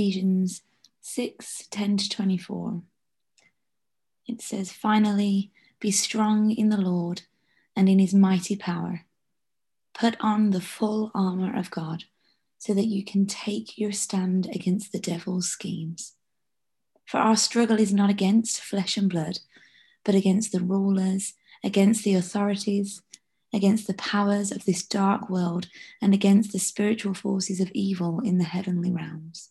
Ephesians 6 10 to 24. It says, Finally, be strong in the Lord and in his mighty power. Put on the full armor of God so that you can take your stand against the devil's schemes. For our struggle is not against flesh and blood, but against the rulers, against the authorities, against the powers of this dark world, and against the spiritual forces of evil in the heavenly realms.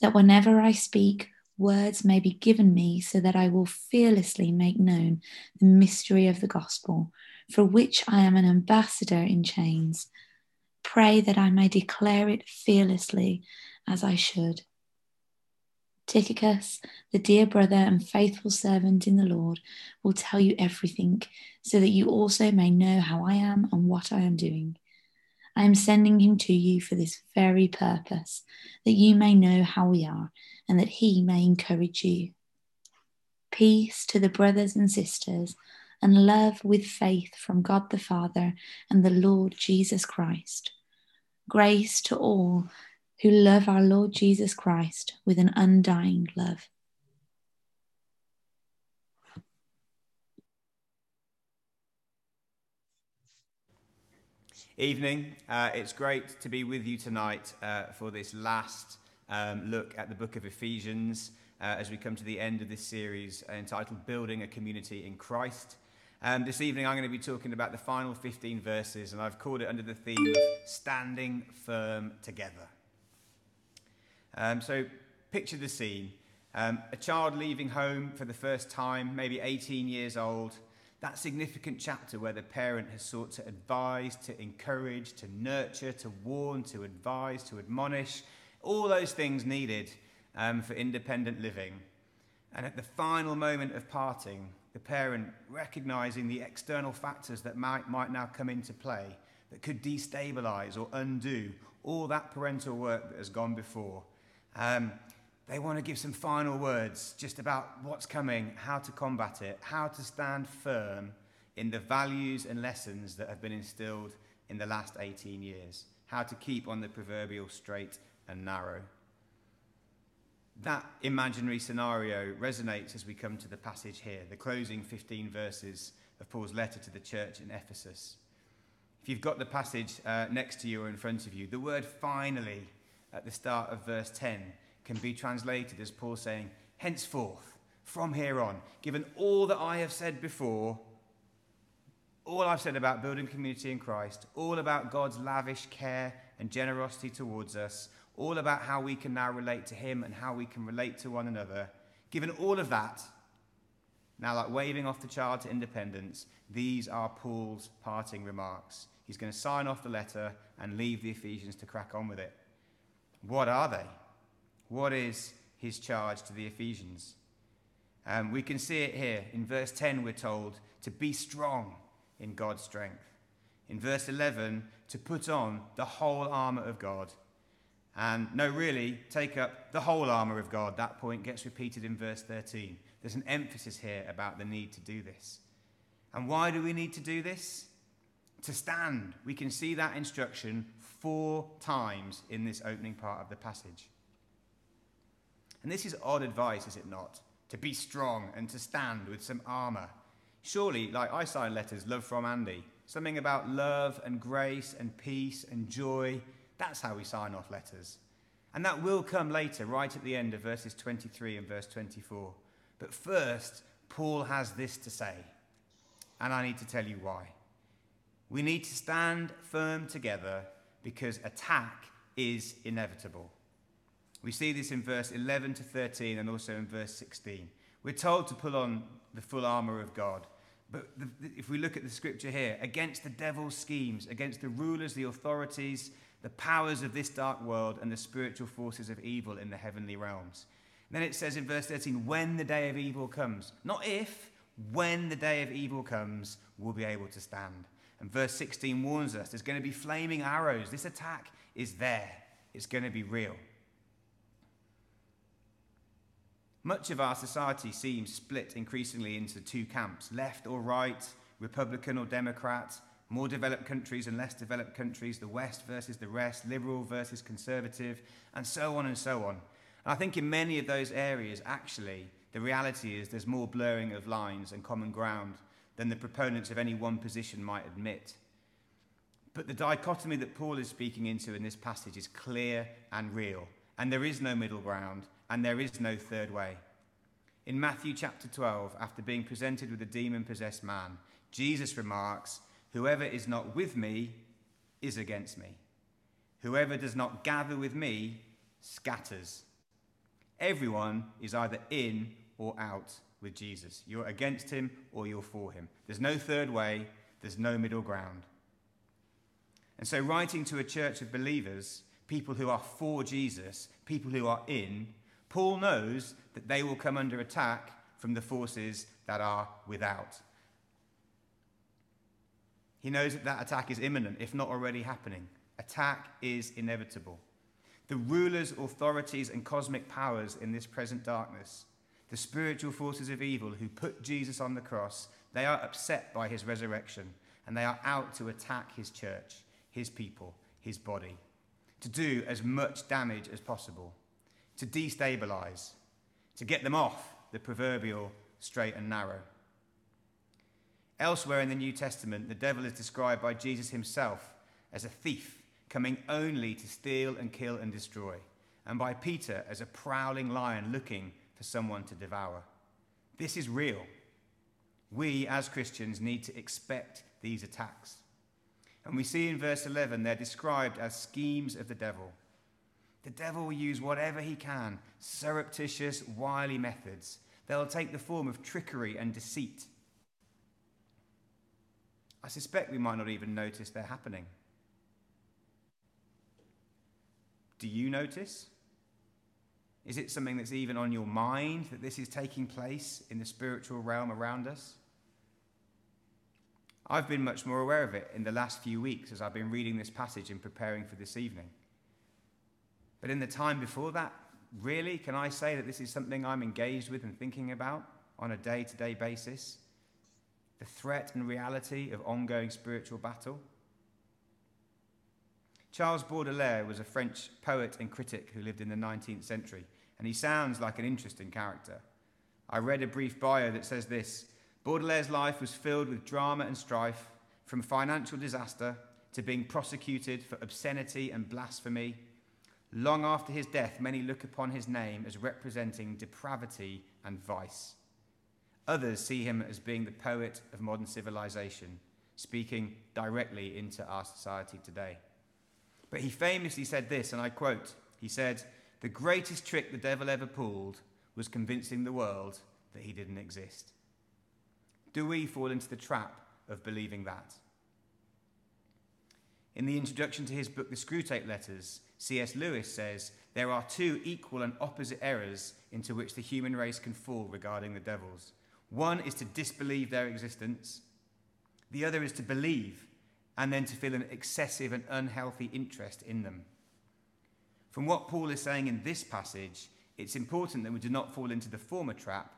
that whenever I speak, words may be given me so that I will fearlessly make known the mystery of the gospel, for which I am an ambassador in chains Pray that I may declare it fearlessly as I should. Tychicus, the dear brother and faithful servant in the Lord, will tell you everything, so that you also may know how I am and what I am doing. I am sending him to you for this very purpose, that you may know how we are, and that he may encourage you. Peace to the brothers and sisters, and love with faith from God the Father and the Lord Jesus Christ. Grace to all who love our Lord Jesus Christ with an undying love. Evening. Uh, it's great to be with you tonight uh, for this last um, look at the book of Ephesians uh, as we come to the end of this series entitled Building a Community in Christ. Um, this evening, I'm going to be talking about the final 15 verses, and I've called it under the theme of Standing Firm Together. Um, so, picture the scene um, a child leaving home for the first time, maybe 18 years old. That significant chapter where the parent has sought to advise, to encourage, to nurture, to warn, to advise, to admonish, all those things needed um, for independent living. And at the final moment of parting, the parent recognizing the external factors that might, might now come into play that could destabilize or undo all that parental work that has gone before. Um, they want to give some final words just about what's coming, how to combat it, how to stand firm in the values and lessons that have been instilled in the last 18 years, how to keep on the proverbial straight and narrow that imaginary scenario resonates as we come to the passage here, the closing 15 verses of Paul's letter to the church in Ephesus. If you've got the passage uh, next to you or in front of you, the word finally at the start of verse 10 can be translated as Paul saying, Henceforth, from here on, given all that I have said before, all I've said about building community in Christ, all about God's lavish care and generosity towards us, all about how we can now relate to Him and how we can relate to one another. Given all of that, now, like waving off the child to independence, these are Paul's parting remarks. He's going to sign off the letter and leave the Ephesians to crack on with it. What are they? What is his charge to the Ephesians? Um, we can see it here. In verse 10, we're told to be strong in God's strength. In verse 11, to put on the whole armor of God and no, really, take up the whole armour of God. That point gets repeated in verse 13. There's an emphasis here about the need to do this. And why do we need to do this? To stand. We can see that instruction four times in this opening part of the passage. And this is odd advice, is it not? To be strong and to stand with some armour. Surely, like I sign letters, love from Andy, something about love and grace and peace and joy that's how we sign off letters. And that will come later, right at the end of verses 23 and verse 24. But first, Paul has this to say, and I need to tell you why. We need to stand firm together because attack is inevitable. We see this in verse 11 to 13 and also in verse 16. We're told to put on the full armour of God. But the, if we look at the scripture here, against the devil's schemes, against the rulers, the authorities, the powers of this dark world, and the spiritual forces of evil in the heavenly realms. And then it says in verse 13, when the day of evil comes, not if, when the day of evil comes, we'll be able to stand. And verse 16 warns us there's going to be flaming arrows. This attack is there, it's going to be real. Much of our society seems split increasingly into two camps left or right, Republican or Democrat, more developed countries and less developed countries, the West versus the rest, liberal versus conservative, and so on and so on. And I think in many of those areas, actually, the reality is there's more blurring of lines and common ground than the proponents of any one position might admit. But the dichotomy that Paul is speaking into in this passage is clear and real, and there is no middle ground, and there is no third way. In Matthew chapter 12, after being presented with a demon possessed man, Jesus remarks, Whoever is not with me is against me. Whoever does not gather with me scatters. Everyone is either in or out with Jesus. You're against him or you're for him. There's no third way, there's no middle ground. And so, writing to a church of believers, people who are for Jesus, people who are in, Paul knows that they will come under attack from the forces that are without. He knows that that attack is imminent, if not already happening. Attack is inevitable. The rulers, authorities, and cosmic powers in this present darkness, the spiritual forces of evil who put Jesus on the cross, they are upset by his resurrection and they are out to attack his church, his people, his body, to do as much damage as possible, to destabilize, to get them off the proverbial straight and narrow. Elsewhere in the New Testament, the devil is described by Jesus himself as a thief coming only to steal and kill and destroy, and by Peter as a prowling lion looking for someone to devour. This is real. We as Christians need to expect these attacks. And we see in verse 11 they're described as schemes of the devil. The devil will use whatever he can, surreptitious, wily methods. They'll take the form of trickery and deceit. I suspect we might not even notice they're happening. Do you notice? Is it something that's even on your mind that this is taking place in the spiritual realm around us? I've been much more aware of it in the last few weeks as I've been reading this passage and preparing for this evening. But in the time before that, really, can I say that this is something I'm engaged with and thinking about on a day to day basis? The threat and reality of ongoing spiritual battle? Charles Baudelaire was a French poet and critic who lived in the 19th century, and he sounds like an interesting character. I read a brief bio that says this Baudelaire's life was filled with drama and strife, from financial disaster to being prosecuted for obscenity and blasphemy. Long after his death, many look upon his name as representing depravity and vice. Others see him as being the poet of modern civilization, speaking directly into our society today. But he famously said this, and I quote He said, The greatest trick the devil ever pulled was convincing the world that he didn't exist. Do we fall into the trap of believing that? In the introduction to his book, The Screwtape Letters, C.S. Lewis says there are two equal and opposite errors into which the human race can fall regarding the devils. One is to disbelieve their existence, the other is to believe and then to feel an excessive and unhealthy interest in them. From what Paul is saying in this passage, it's important that we do not fall into the former trap,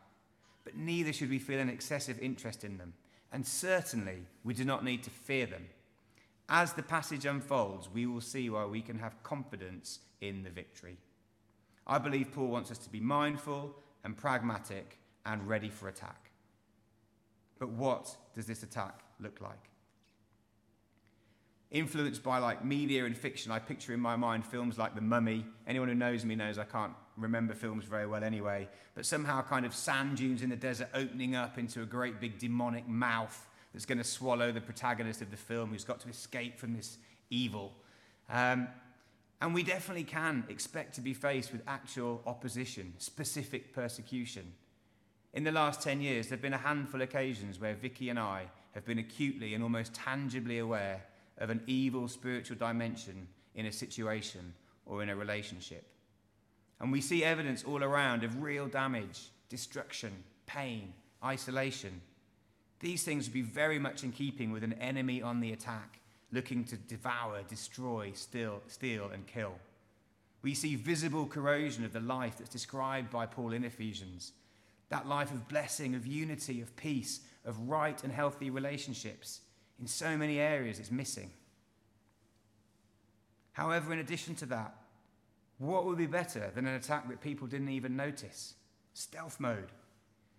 but neither should we feel an excessive interest in them. And certainly, we do not need to fear them. As the passage unfolds, we will see why we can have confidence in the victory. I believe Paul wants us to be mindful and pragmatic and ready for attack. But what does this attack look like? Influenced by like media and fiction, I picture in my mind films like The Mummy. Anyone who knows me knows I can't remember films very well anyway. But somehow, kind of sand dunes in the desert opening up into a great big demonic mouth that's going to swallow the protagonist of the film who's got to escape from this evil. Um, and we definitely can expect to be faced with actual opposition, specific persecution. In the last 10 years, there have been a handful of occasions where Vicky and I have been acutely and almost tangibly aware of an evil spiritual dimension in a situation or in a relationship. And we see evidence all around of real damage, destruction, pain, isolation. These things would be very much in keeping with an enemy on the attack, looking to devour, destroy, steal, steal and kill. We see visible corrosion of the life that's described by Paul in Ephesians that life of blessing, of unity, of peace, of right and healthy relationships. In so many areas, it's missing. However, in addition to that, what would be better than an attack that people didn't even notice? Stealth mode.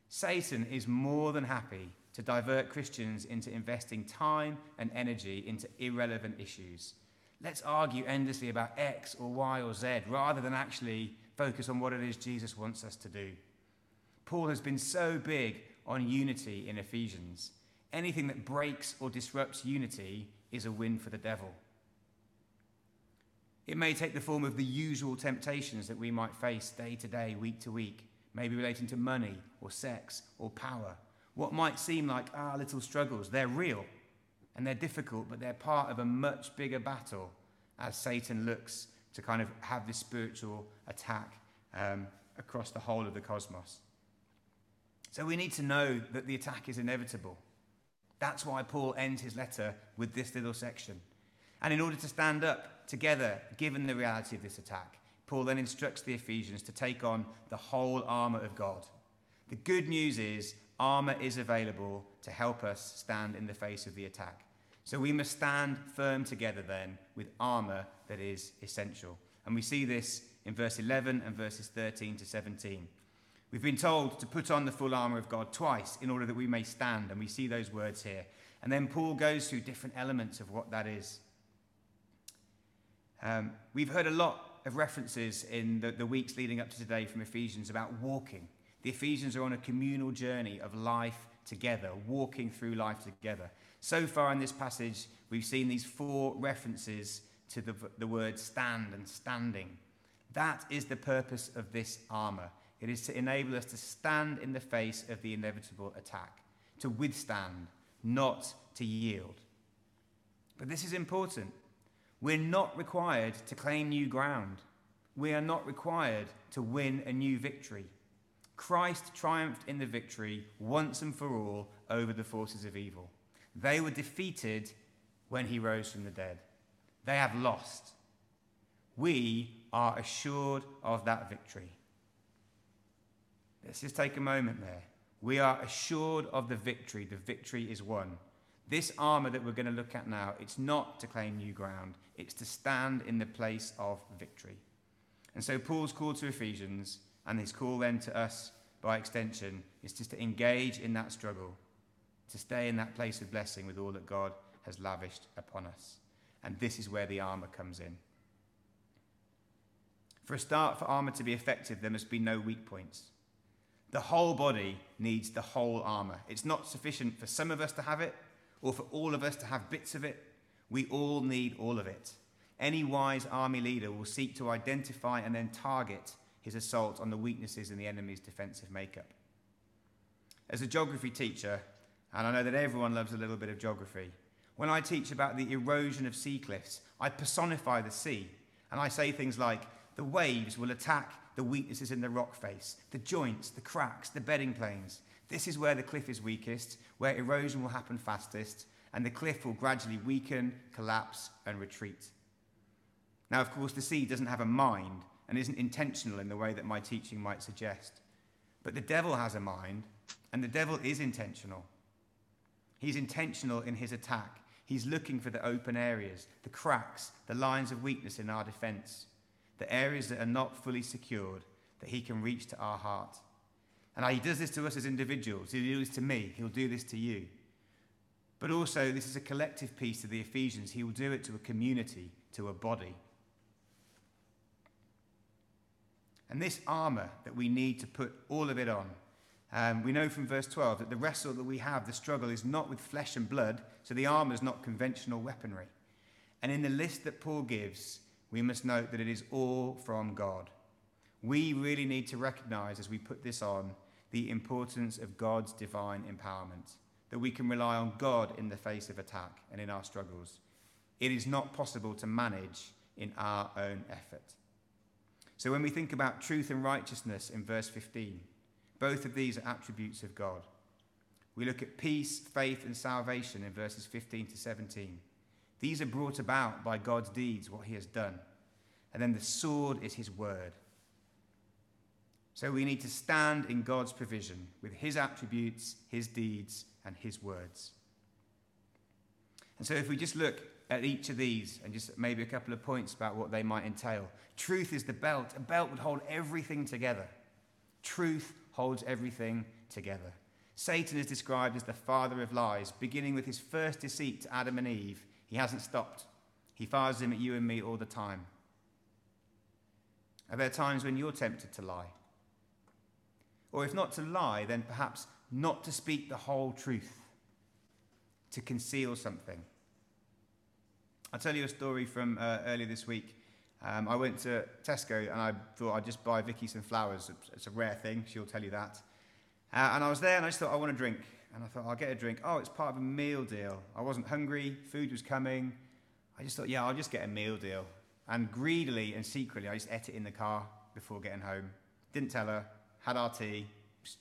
Satan is more than happy to divert Christians into investing time and energy into irrelevant issues. Let's argue endlessly about X or Y or Z rather than actually focus on what it is Jesus wants us to do. Paul has been so big on unity in Ephesians. Anything that breaks or disrupts unity is a win for the devil. It may take the form of the usual temptations that we might face day to day, week to week, maybe relating to money or sex or power. What might seem like our little struggles, they're real and they're difficult, but they're part of a much bigger battle as Satan looks to kind of have this spiritual attack um, across the whole of the cosmos. So we need to know that the attack is inevitable. That's why Paul ends his letter with this little section. And in order to stand up together, given the reality of this attack, Paul then instructs the Ephesians to take on the whole armour of God. The good news is, armour is available to help us stand in the face of the attack. So we must stand firm together then with armour that is essential. And we see this in verse 11 and verses 13 to 17. We've been told to put on the full armour of God twice in order that we may stand, and we see those words here. And then Paul goes through different elements of what that is. Um, we've heard a lot of references in the, the weeks leading up to today from Ephesians about walking. The Ephesians are on a communal journey of life together, walking through life together. So far in this passage, we've seen these four references to the, the word stand and standing. That is the purpose of this armour it is to enable us to stand in the face of the inevitable attack, to withstand, not to yield. But this is important. We're not required to claim new ground. We are not required to win a new victory. Christ triumphed in the victory once and for all over the forces of evil. They were defeated when he rose from the dead. They have lost. We are assured of that victory. Let's just take a moment there. We are assured of the victory. The victory is won. This armor that we're going to look at now, it's not to claim new ground, it's to stand in the place of victory. And so Paul's call to Ephesians, and his call then to us by extension, is just to engage in that struggle, to stay in that place of blessing with all that God has lavished upon us. And this is where the armor comes in. For a start, for armor to be effective, there must be no weak points. The whole body needs the whole armor. It's not sufficient for some of us to have it or for all of us to have bits of it. We all need all of it. Any wise army leader will seek to identify and then target his assault on the weaknesses in the enemy's defensive makeup. As a geography teacher, and I know that everyone loves a little bit of geography, when I teach about the erosion of sea cliffs, I personify the sea and I say things like the waves will attack the weaknesses in the rock face, the joints, the cracks, the bedding planes. This is where the cliff is weakest, where erosion will happen fastest, and the cliff will gradually weaken, collapse, and retreat. Now, of course, the sea doesn't have a mind and isn't intentional in the way that my teaching might suggest. But the devil has a mind, and the devil is intentional. He's intentional in his attack. He's looking for the open areas, the cracks, the lines of weakness in our defense the areas that are not fully secured, that He can reach to our heart. And He does this to us as individuals. He'll do this to me. He'll do this to you. But also, this is a collective piece to the Ephesians. He will do it to a community, to a body. And this armor that we need to put all of it on, um, we know from verse 12 that the wrestle that we have, the struggle, is not with flesh and blood, so the armor is not conventional weaponry. And in the list that Paul gives, we must note that it is all from God. We really need to recognize as we put this on the importance of God's divine empowerment, that we can rely on God in the face of attack and in our struggles. It is not possible to manage in our own effort. So when we think about truth and righteousness in verse 15, both of these are attributes of God. We look at peace, faith, and salvation in verses 15 to 17. These are brought about by God's deeds, what he has done. And then the sword is his word. So we need to stand in God's provision with his attributes, his deeds, and his words. And so if we just look at each of these and just maybe a couple of points about what they might entail. Truth is the belt. A belt would hold everything together. Truth holds everything together. Satan is described as the father of lies, beginning with his first deceit to Adam and Eve he hasn't stopped. He fires them at you and me all the time. Are there times when you're tempted to lie? Or if not to lie, then perhaps not to speak the whole truth, to conceal something. I'll tell you a story from uh, earlier this week. Um, I went to Tesco and I thought I'd just buy Vicky some flowers. It's a rare thing, she'll tell you that. Uh, and I was there and I just thought, I want a drink. And I thought, I'll get a drink. Oh, it's part of a meal deal. I wasn't hungry, food was coming. I just thought, yeah, I'll just get a meal deal. And greedily and secretly, I just ate it in the car before getting home. Didn't tell her, had our tea,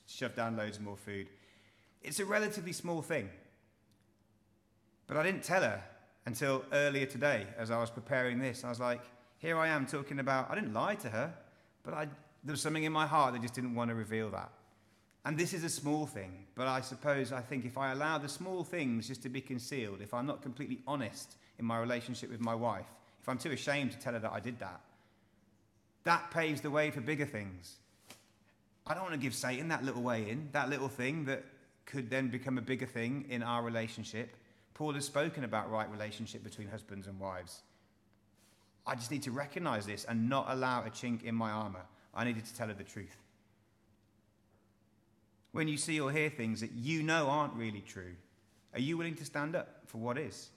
shoved down loads more food. It's a relatively small thing. But I didn't tell her until earlier today as I was preparing this. I was like, here I am talking about, I didn't lie to her, but I, there was something in my heart that just didn't want to reveal that. And this is a small thing, but I suppose I think if I allow the small things just to be concealed, if I'm not completely honest in my relationship with my wife, if I'm too ashamed to tell her that I did that, that paves the way for bigger things. I don't want to give Satan that little way in, that little thing that could then become a bigger thing in our relationship. Paul has spoken about right relationship between husbands and wives. I just need to recognize this and not allow a chink in my armor. I needed to tell her the truth when you see or hear things that you know aren't really true? Are you willing to stand up for what is?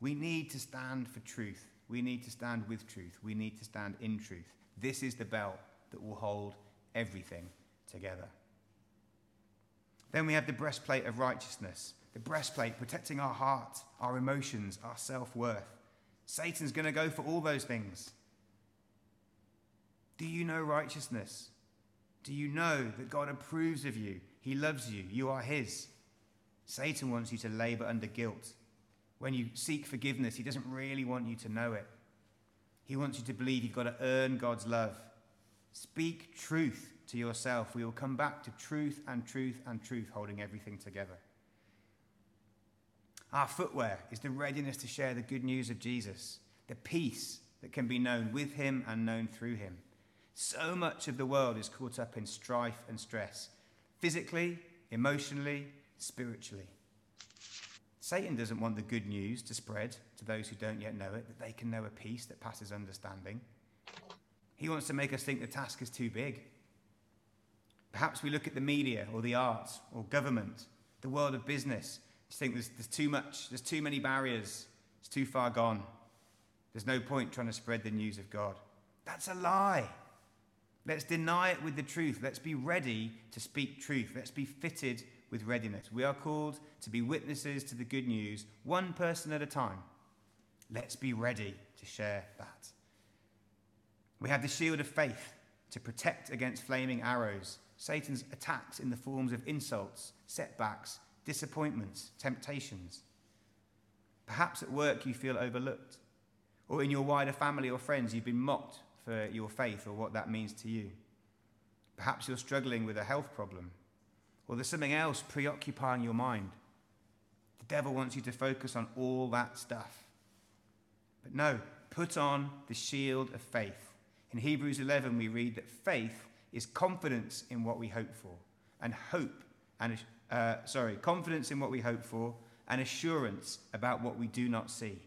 We need to stand for truth. We need to stand with truth. We need to stand in truth. This is the belt that will hold everything together. Then we have the breastplate of righteousness, the breastplate protecting our heart, our emotions, our self worth. Satan's going to go for all those things. Do you know righteousness? Do you know that God approves of you? He loves you. You are His. Satan wants you to labor under guilt. When you seek forgiveness, he doesn't really want you to know it. He wants you to believe you've got to earn God's love. Speak truth to yourself. We will come back to truth and truth and truth, holding everything together. Our footwear is the readiness to share the good news of Jesus, the peace that can be known with him and known through him. So much of the world is caught up in strife and stress, physically, emotionally, spiritually. Satan doesn't want the good news to spread to those who don't yet know it, that they can know a peace that passes understanding. He wants to make us think the task is too big. Perhaps we look at the media or the arts or government, the world of business, just think there's, there's too much, there's too many barriers, it's too far gone. There's no point trying to spread the news of God. That's a lie. Let's deny it with the truth. Let's be ready to speak truth. Let's be fitted with readiness. We are called to be witnesses to the good news, one person at a time. Let's be ready to share that. We have the shield of faith to protect against flaming arrows, Satan's attacks in the forms of insults, setbacks, disappointments, temptations. Perhaps at work you feel overlooked, or in your wider family or friends you've been mocked for your faith or what that means to you. Perhaps you're struggling with a health problem, or there's something else preoccupying your mind. The devil wants you to focus on all that stuff. But no, put on the shield of faith. In Hebrews 11, we read that faith is confidence in what we hope for, and hope, and uh, sorry, confidence in what we hope for, and assurance about what we do not see.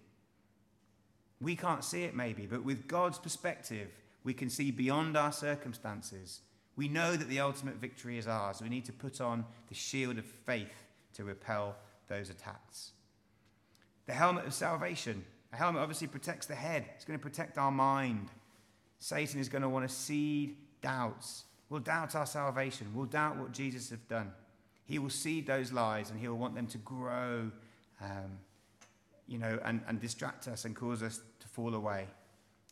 We can't see it maybe, but with God's perspective, we can see beyond our circumstances. We know that the ultimate victory is ours. We need to put on the shield of faith to repel those attacks. The helmet of salvation. A helmet obviously protects the head, it's going to protect our mind. Satan is going to want to seed doubts. We'll doubt our salvation, we'll doubt what Jesus has done. He will seed those lies and he will want them to grow, um, you know, and, and distract us and cause us to fall away.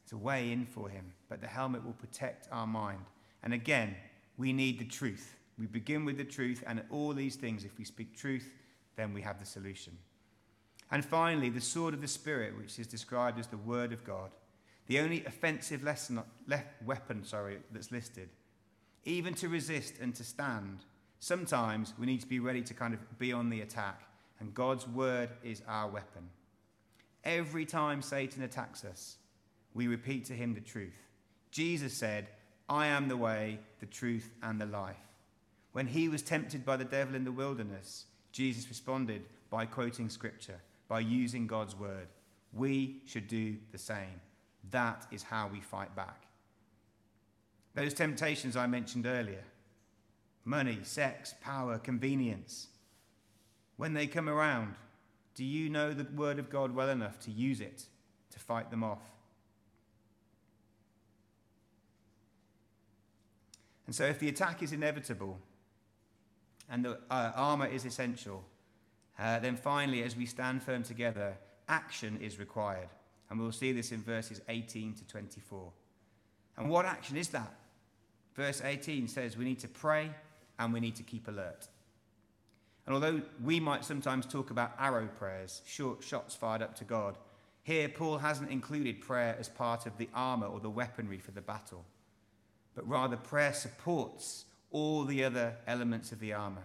It's a way in for him, but the helmet will protect our mind. And again, we need the truth. We begin with the truth, and all these things, if we speak truth, then we have the solution. And finally, the sword of the Spirit, which is described as the Word of God, the only offensive lesson, le- weapon sorry, that's listed. Even to resist and to stand Sometimes we need to be ready to kind of be on the attack, and God's word is our weapon. Every time Satan attacks us, we repeat to him the truth. Jesus said, I am the way, the truth, and the life. When he was tempted by the devil in the wilderness, Jesus responded by quoting scripture, by using God's word. We should do the same. That is how we fight back. Those temptations I mentioned earlier money, sex, power, convenience. When they come around, do you know the Word of God well enough to use it to fight them off? And so, if the attack is inevitable and the uh, armor is essential, uh, then finally, as we stand firm together, action is required. And we'll see this in verses 18 to 24. And what action is that? Verse 18 says we need to pray and we need to keep alert. And although we might sometimes talk about arrow prayers, short shots fired up to God, here Paul hasn't included prayer as part of the armor or the weaponry for the battle, but rather prayer supports all the other elements of the armor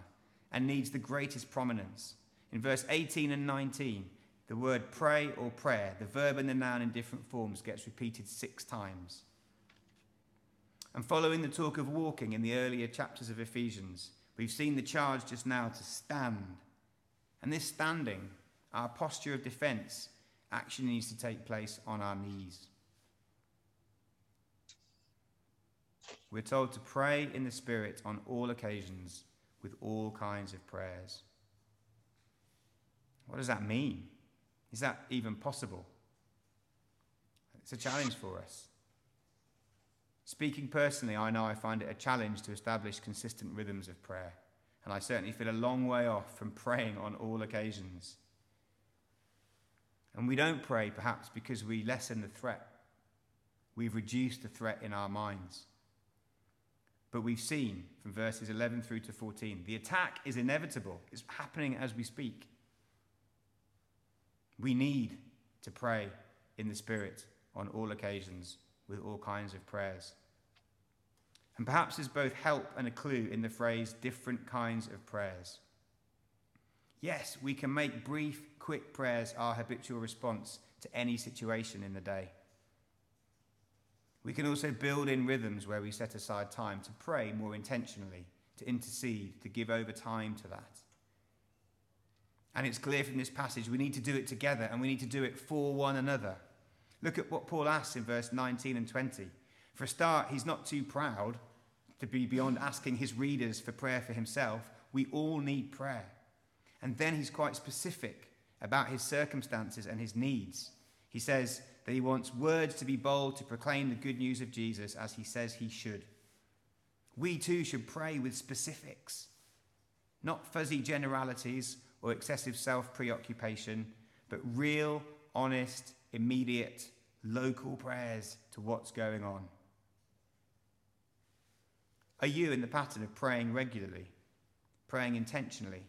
and needs the greatest prominence. In verse 18 and 19, the word pray or prayer, the verb and the noun in different forms, gets repeated six times. And following the talk of walking in the earlier chapters of Ephesians, we've seen the charge just now to stand. And this standing, our posture of defense, actually needs to take place on our knees. We're told to pray in the Spirit on all occasions with all kinds of prayers. What does that mean? Is that even possible? It's a challenge for us. Speaking personally, I know I find it a challenge to establish consistent rhythms of prayer, and I certainly feel a long way off from praying on all occasions. And we don't pray perhaps because we lessen the threat. We've reduced the threat in our minds. But we've seen from verses 11 through to 14 the attack is inevitable, it's happening as we speak. We need to pray in the Spirit on all occasions with all kinds of prayers. And perhaps there's both help and a clue in the phrase different kinds of prayers. Yes, we can make brief, quick prayers our habitual response to any situation in the day. We can also build in rhythms where we set aside time to pray more intentionally, to intercede, to give over time to that. And it's clear from this passage we need to do it together and we need to do it for one another. Look at what Paul asks in verse 19 and 20. For a start, he's not too proud to be beyond asking his readers for prayer for himself. We all need prayer. And then he's quite specific about his circumstances and his needs. He says that he wants words to be bold to proclaim the good news of Jesus as he says he should. We too should pray with specifics, not fuzzy generalities or excessive self preoccupation, but real, honest, immediate, local prayers to what's going on. Are you in the pattern of praying regularly, praying intentionally,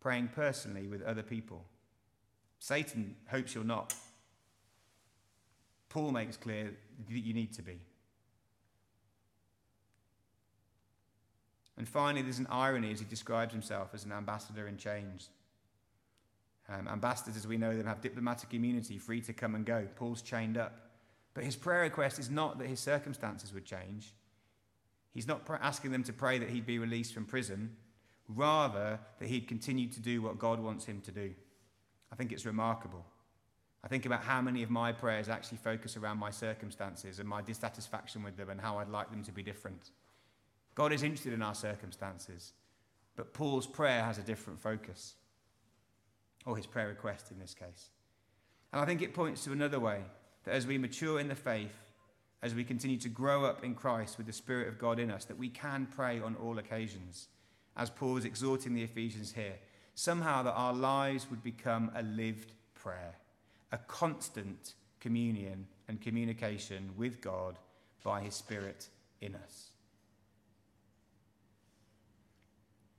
praying personally with other people? Satan hopes you're not. Paul makes clear that you need to be. And finally, there's an irony as he describes himself as an ambassador in chains. Um, ambassadors, as we know them, have diplomatic immunity, free to come and go. Paul's chained up. But his prayer request is not that his circumstances would change. He's not asking them to pray that he'd be released from prison. rather that he'd continue to do what God wants him to do. I think it's remarkable. I think about how many of my prayers actually focus around my circumstances and my dissatisfaction with them and how I'd like them to be different. God is interested in our circumstances, but Paul's prayer has a different focus, or his prayer request in this case. And I think it points to another way that as we mature in the faith, as we continue to grow up in Christ with the Spirit of God in us, that we can pray on all occasions, as Paul is exhorting the Ephesians here. Somehow that our lives would become a lived prayer a constant communion and communication with God by His Spirit in us.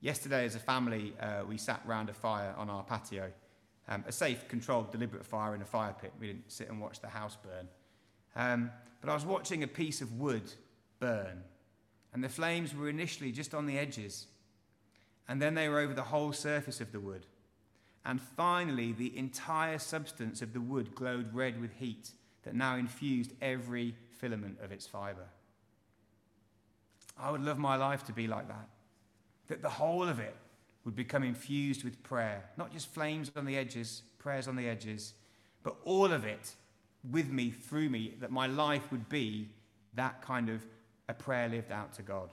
Yesterday, as a family, uh, we sat round a fire on our patio. Um, a safe, controlled, deliberate fire in a fire pit. We didn't sit and watch the house burn. Um, but I was watching a piece of wood burn, and the flames were initially just on the edges, and then they were over the whole surface of the wood. And finally, the entire substance of the wood glowed red with heat that now infused every filament of its fibre. I would love my life to be like that. That the whole of it would become infused with prayer. Not just flames on the edges, prayers on the edges, but all of it with me, through me, that my life would be that kind of a prayer lived out to God.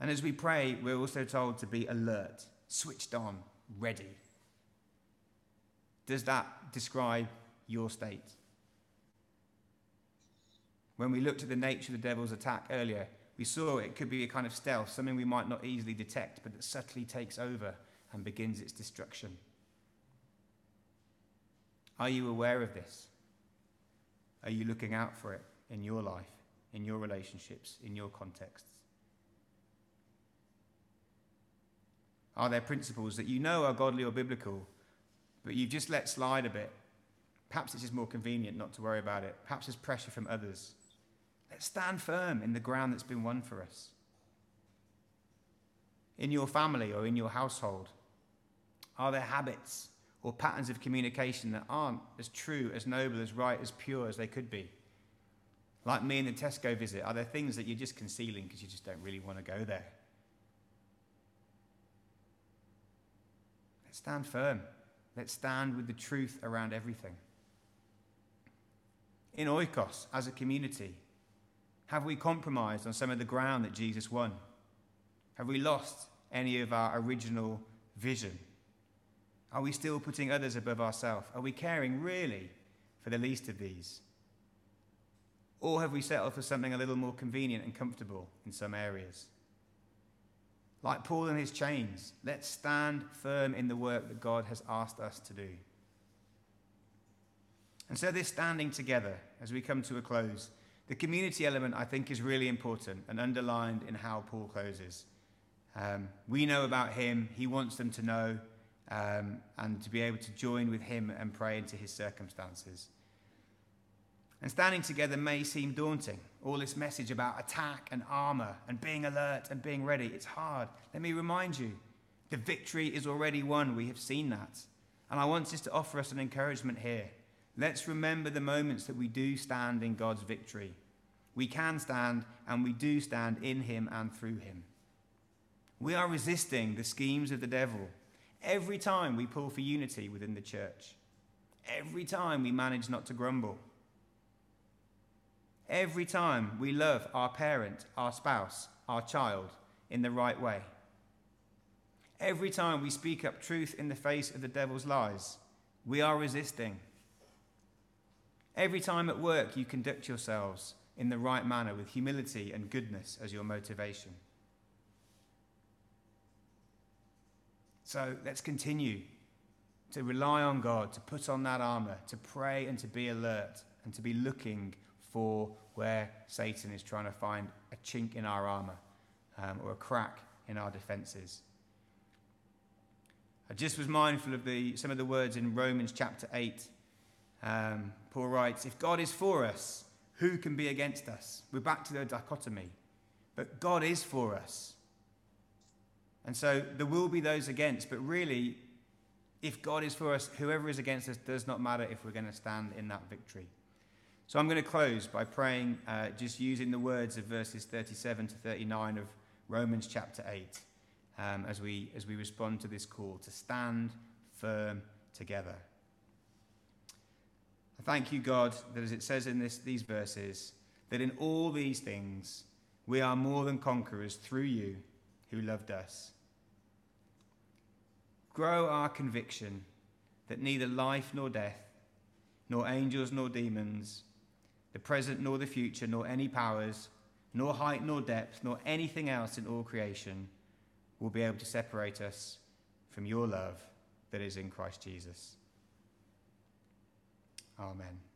And as we pray, we're also told to be alert, switched on, ready. Does that describe your state? When we looked at the nature of the devil's attack earlier, we saw it could be a kind of stealth, something we might not easily detect, but that subtly takes over and begins its destruction. Are you aware of this? Are you looking out for it in your life, in your relationships, in your contexts? Are there principles that you know are godly or biblical, but you've just let slide a bit? Perhaps it's just more convenient not to worry about it. Perhaps there's pressure from others. Stand firm in the ground that's been won for us. In your family or in your household, are there habits or patterns of communication that aren't as true, as noble, as right, as pure as they could be? Like me in the Tesco visit, are there things that you're just concealing because you just don't really want to go there? Let's stand firm. Let's stand with the truth around everything. In Oikos, as a community, have we compromised on some of the ground that Jesus won? Have we lost any of our original vision? Are we still putting others above ourselves? Are we caring really for the least of these? Or have we settled for something a little more convenient and comfortable in some areas? Like Paul in his chains, let's stand firm in the work that God has asked us to do. And so, this standing together as we come to a close, the community element I think is really important and underlined in how Paul closes. Um, we know about him, he wants them to know, um, and to be able to join with him and pray into his circumstances. And standing together may seem daunting. All this message about attack and armor and being alert and being ready, it's hard. Let me remind you the victory is already won. We have seen that. And I want us to offer us an encouragement here. Let's remember the moments that we do stand in God's victory. We can stand and we do stand in Him and through Him. We are resisting the schemes of the devil every time we pull for unity within the church, every time we manage not to grumble every time we love our parent, our spouse, our child in the right way. Every time we speak up truth in the face of the devil's lies, we are resisting. Every time at work you conduct yourselves in the right manner with humility and goodness as your motivation. So let's continue to rely on God, to put on that armor, to pray and to be alert, and to be looking for where Satan is trying to find a chink in our armor um, or a crack in our defenses. I just was mindful of the, some of the words in Romans chapter 8. Um, Paul writes, If God is for us, who can be against us? We're back to the dichotomy. But God is for us. And so there will be those against, but really, if God is for us, whoever is against us does not matter if we're going to stand in that victory. So I'm going to close by praying, uh, just using the words of verses 37 to 39 of Romans chapter 8 um, as, we, as we respond to this call to stand firm together. I thank you, God, that as it says in this, these verses, that in all these things we are more than conquerors through you who loved us. Grow our conviction that neither life nor death, nor angels nor demons, the present nor the future, nor any powers, nor height nor depth, nor anything else in all creation will be able to separate us from your love that is in Christ Jesus. Amen.